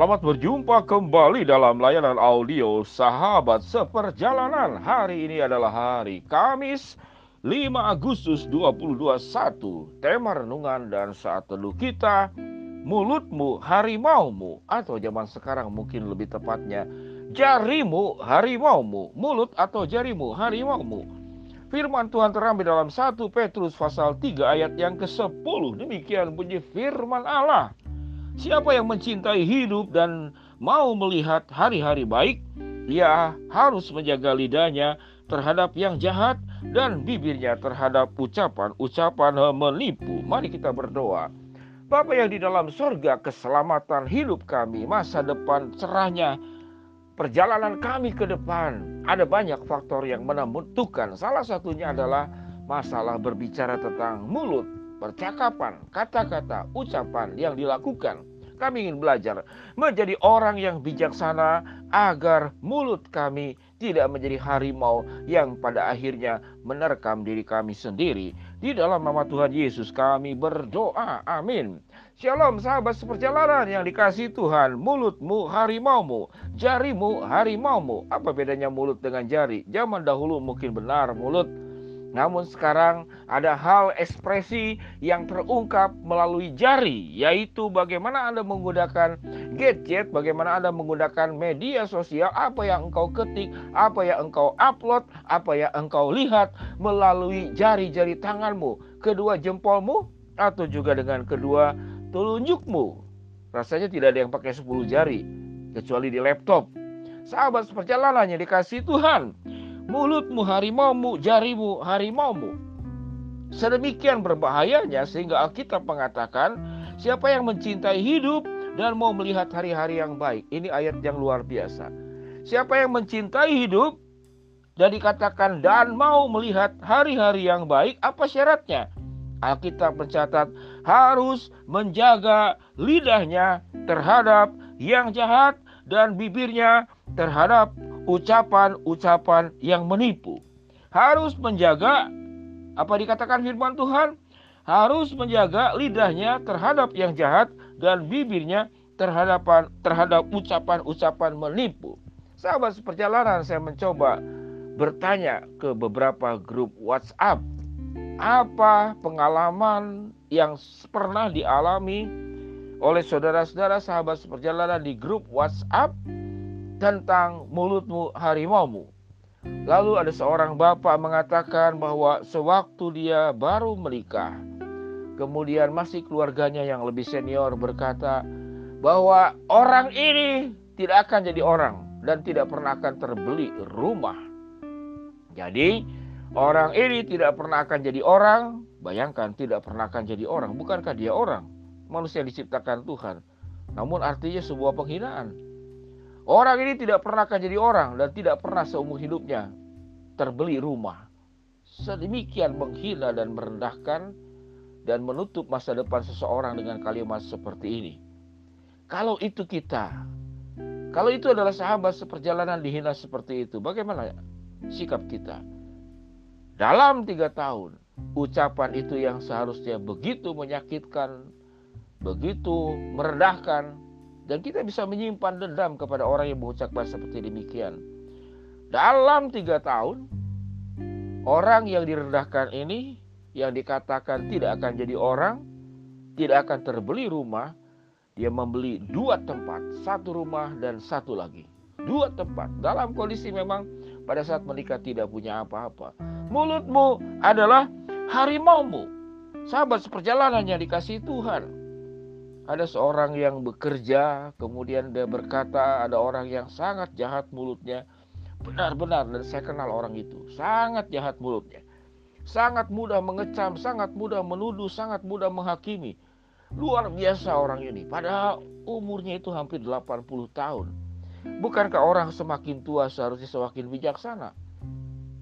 Selamat berjumpa kembali dalam layanan audio Sahabat Seperjalanan. Hari ini adalah hari Kamis 5 Agustus 2021. Tema renungan dan saat teduh kita mulutmu harimaumu atau zaman sekarang mungkin lebih tepatnya jarimu harimaumu, mulut atau jarimu harimaumu. Firman Tuhan terambil dalam 1 Petrus pasal 3 ayat yang ke-10. Demikian bunyi firman Allah. Siapa yang mencintai hidup dan mau melihat hari-hari baik, ia harus menjaga lidahnya terhadap yang jahat dan bibirnya terhadap ucapan-ucapan menipu. Mari kita berdoa. Bapa yang di dalam sorga, keselamatan hidup kami, masa depan cerahnya, perjalanan kami ke depan. Ada banyak faktor yang menentukan. Salah satunya adalah masalah berbicara tentang mulut, percakapan, kata-kata, ucapan yang dilakukan. Kami ingin belajar menjadi orang yang bijaksana agar mulut kami tidak menjadi harimau yang pada akhirnya menerkam diri kami sendiri. Di dalam nama Tuhan Yesus kami berdoa. Amin. Shalom sahabat seperjalanan yang dikasih Tuhan. Mulutmu harimaumu, jarimu harimaumu. Apa bedanya mulut dengan jari? Zaman dahulu mungkin benar mulut namun sekarang ada hal ekspresi yang terungkap melalui jari, yaitu bagaimana Anda menggunakan gadget, bagaimana Anda menggunakan media sosial, apa yang engkau ketik, apa yang engkau upload, apa yang engkau lihat melalui jari-jari tanganmu, kedua jempolmu, atau juga dengan kedua telunjukmu. Rasanya tidak ada yang pakai 10 jari, kecuali di laptop. Sahabat seperjalanan yang dikasih Tuhan, mulutmu harimaumu, jarimu harimaumu. Sedemikian berbahayanya sehingga Alkitab mengatakan, siapa yang mencintai hidup dan mau melihat hari-hari yang baik. Ini ayat yang luar biasa. Siapa yang mencintai hidup dan dikatakan dan mau melihat hari-hari yang baik, apa syaratnya? Alkitab mencatat harus menjaga lidahnya terhadap yang jahat dan bibirnya terhadap ucapan-ucapan yang menipu. Harus menjaga apa dikatakan firman Tuhan? Harus menjaga lidahnya terhadap yang jahat dan bibirnya terhadap terhadap ucapan-ucapan menipu. Sahabat seperjalanan saya mencoba bertanya ke beberapa grup WhatsApp apa pengalaman yang pernah dialami oleh saudara-saudara sahabat seperjalanan di grup WhatsApp tentang mulutmu harimaumu. Lalu ada seorang bapak mengatakan bahwa sewaktu dia baru menikah, kemudian masih keluarganya yang lebih senior berkata bahwa orang ini tidak akan jadi orang dan tidak pernah akan terbeli rumah. Jadi orang ini tidak pernah akan jadi orang, bayangkan tidak pernah akan jadi orang, bukankah dia orang? Manusia diciptakan Tuhan. Namun artinya sebuah penghinaan. Orang ini tidak pernah akan jadi orang dan tidak pernah seumur hidupnya terbeli rumah. Sedemikian menghina dan merendahkan dan menutup masa depan seseorang dengan kalimat seperti ini. Kalau itu kita, kalau itu adalah sahabat seperjalanan dihina seperti itu, bagaimana sikap kita? Dalam tiga tahun, ucapan itu yang seharusnya begitu menyakitkan, begitu merendahkan, dan kita bisa menyimpan dendam kepada orang yang mengucapkan seperti demikian. Dalam tiga tahun, orang yang direndahkan ini, yang dikatakan tidak akan jadi orang, tidak akan terbeli rumah, dia membeli dua tempat, satu rumah dan satu lagi. Dua tempat, dalam kondisi memang pada saat menikah tidak punya apa-apa. Mulutmu adalah harimaumu. Sahabat seperjalanan yang dikasih Tuhan ada seorang yang bekerja, kemudian dia berkata ada orang yang sangat jahat mulutnya. Benar-benar dan saya kenal orang itu, sangat jahat mulutnya. Sangat mudah mengecam, sangat mudah menuduh, sangat mudah menghakimi. Luar biasa orang ini, padahal umurnya itu hampir 80 tahun. Bukankah orang semakin tua seharusnya semakin bijaksana?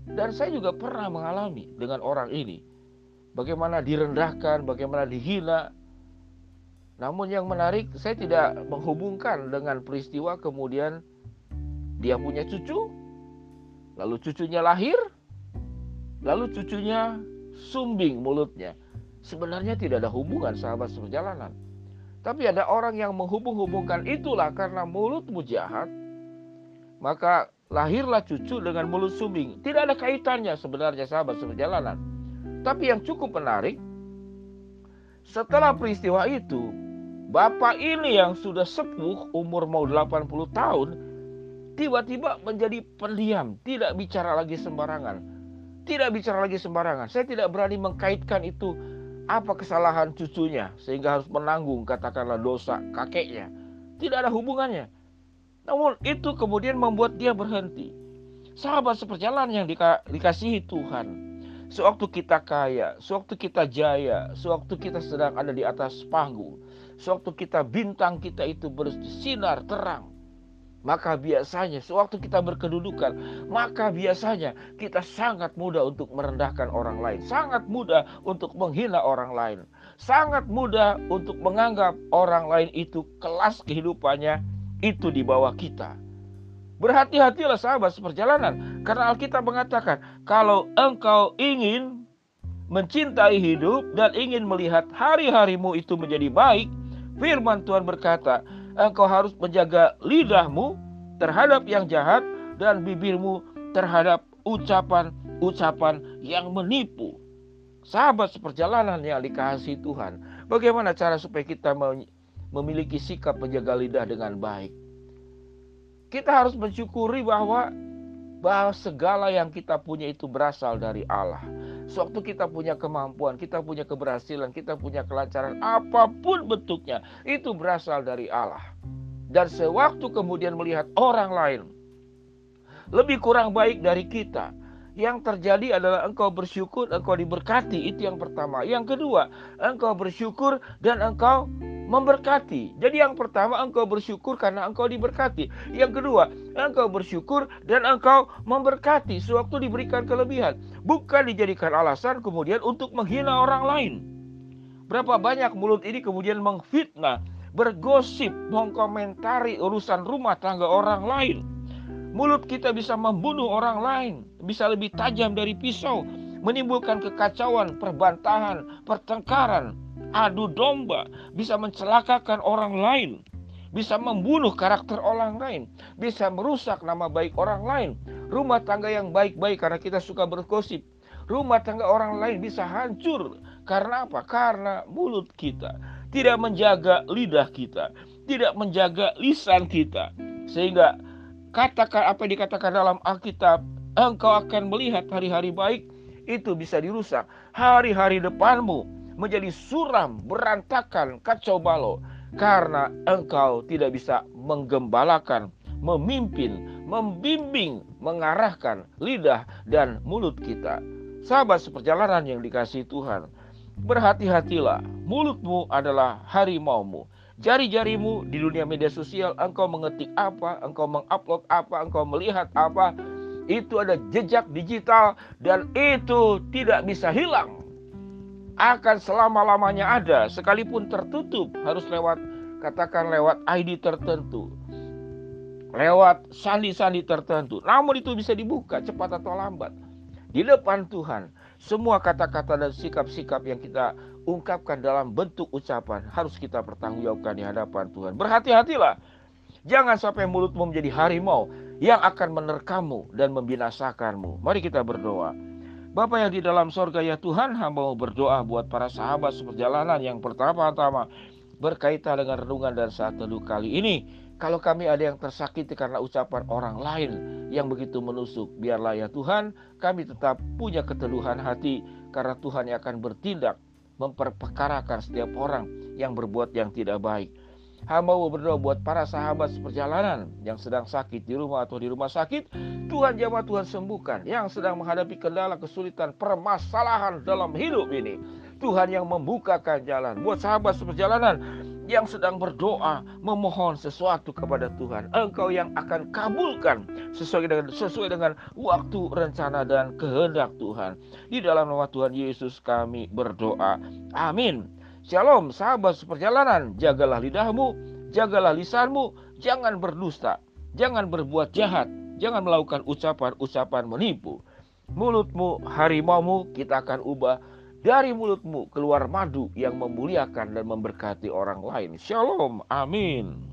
Dan saya juga pernah mengalami dengan orang ini. Bagaimana direndahkan, bagaimana dihina, namun yang menarik, saya tidak menghubungkan dengan peristiwa kemudian dia punya cucu, lalu cucunya lahir, lalu cucunya sumbing mulutnya. Sebenarnya tidak ada hubungan sahabat seperjalanan. Tapi ada orang yang menghubung-hubungkan itulah karena mulutmu jahat, maka lahirlah cucu dengan mulut sumbing. Tidak ada kaitannya sebenarnya sahabat seperjalanan. Tapi yang cukup menarik, setelah peristiwa itu, bapak ini yang sudah sepuh, umur mau 80 tahun, tiba-tiba menjadi pendiam, tidak bicara lagi sembarangan. Tidak bicara lagi sembarangan. Saya tidak berani mengkaitkan itu apa kesalahan cucunya sehingga harus menanggung katakanlah dosa kakeknya. Tidak ada hubungannya. Namun itu kemudian membuat dia berhenti. Sahabat seperjalanan yang dika dikasihi Tuhan. Sewaktu kita kaya, sewaktu kita jaya, sewaktu kita sedang ada di atas panggung, sewaktu kita bintang kita itu bersinar terang, maka biasanya sewaktu kita berkedudukan, maka biasanya kita sangat mudah untuk merendahkan orang lain, sangat mudah untuk menghina orang lain, sangat mudah untuk menganggap orang lain itu kelas kehidupannya itu di bawah kita. Berhati-hatilah sahabat seperjalanan, karena Alkitab mengatakan, kalau engkau ingin mencintai hidup dan ingin melihat hari-harimu itu menjadi baik, firman Tuhan berkata, engkau harus menjaga lidahmu terhadap yang jahat dan bibirmu terhadap ucapan-ucapan yang menipu. Sahabat seperjalanan yang dikasih Tuhan, bagaimana cara supaya kita memiliki sikap menjaga lidah dengan baik? Kita harus mensyukuri bahwa bahwa segala yang kita punya itu berasal dari Allah. Sewaktu kita punya kemampuan, kita punya keberhasilan, kita punya kelancaran, apa pun bentuknya, itu berasal dari Allah. Dan sewaktu kemudian melihat orang lain lebih kurang baik dari kita, yang terjadi adalah engkau bersyukur, engkau diberkati. Itu yang pertama. Yang kedua, engkau bersyukur dan engkau memberkati. Jadi yang pertama engkau bersyukur karena engkau diberkati. Yang kedua, engkau bersyukur dan engkau memberkati sewaktu diberikan kelebihan. Bukan dijadikan alasan kemudian untuk menghina orang lain. Berapa banyak mulut ini kemudian mengfitnah, bergosip, mengkomentari urusan rumah tangga orang lain. Mulut kita bisa membunuh orang lain, bisa lebih tajam dari pisau, menimbulkan kekacauan, perbantahan, pertengkaran, adu domba, bisa mencelakakan orang lain, bisa membunuh karakter orang lain, bisa merusak nama baik orang lain. Rumah tangga yang baik-baik karena kita suka bergosip. Rumah tangga orang lain bisa hancur. Karena apa? Karena mulut kita tidak menjaga lidah kita, tidak menjaga lisan kita. Sehingga katakan apa yang dikatakan dalam Alkitab, engkau akan melihat hari-hari baik itu bisa dirusak. Hari-hari depanmu menjadi suram, berantakan, kacau balau karena engkau tidak bisa menggembalakan, memimpin, membimbing, mengarahkan lidah dan mulut kita. Sahabat seperjalanan yang dikasih Tuhan, berhati-hatilah, mulutmu adalah harimaumu. Jari-jarimu di dunia media sosial, engkau mengetik apa, engkau mengupload apa, engkau melihat apa, itu ada jejak digital dan itu tidak bisa hilang akan selama-lamanya ada. Sekalipun tertutup harus lewat katakan lewat ID tertentu. Lewat sandi-sandi tertentu. Namun itu bisa dibuka cepat atau lambat. Di depan Tuhan semua kata-kata dan sikap-sikap yang kita ungkapkan dalam bentuk ucapan harus kita pertanggungjawabkan di hadapan Tuhan. Berhati-hatilah. Jangan sampai mulutmu menjadi harimau yang akan menerkamu dan membinasakanmu. Mari kita berdoa Bapa yang di dalam sorga ya Tuhan hamba mau berdoa buat para sahabat seperjalanan yang pertama-tama berkaitan dengan renungan dan saat teduh kali ini. Kalau kami ada yang tersakiti karena ucapan orang lain yang begitu menusuk, biarlah ya Tuhan kami tetap punya keteduhan hati karena Tuhan yang akan bertindak memperpekarakan setiap orang yang berbuat yang tidak baik. Hamba berdoa buat para sahabat seperjalanan yang sedang sakit di rumah atau di rumah sakit. Tuhan jamah Tuhan sembuhkan. Yang sedang menghadapi kendala, kesulitan, permasalahan dalam hidup ini. Tuhan yang membukakan jalan. Buat sahabat seperjalanan yang sedang berdoa memohon sesuatu kepada Tuhan. Engkau yang akan kabulkan sesuai dengan sesuai dengan waktu rencana dan kehendak Tuhan. Di dalam nama Tuhan Yesus kami berdoa. Amin. Shalom sahabat seperjalanan, jagalah lidahmu, jagalah lisanmu, jangan berdusta, jangan berbuat jahat, jangan melakukan ucapan-ucapan menipu. Mulutmu, harimaumu kita akan ubah Dari mulutmu keluar madu yang memuliakan dan memberkati orang lain. Shalom. Amin.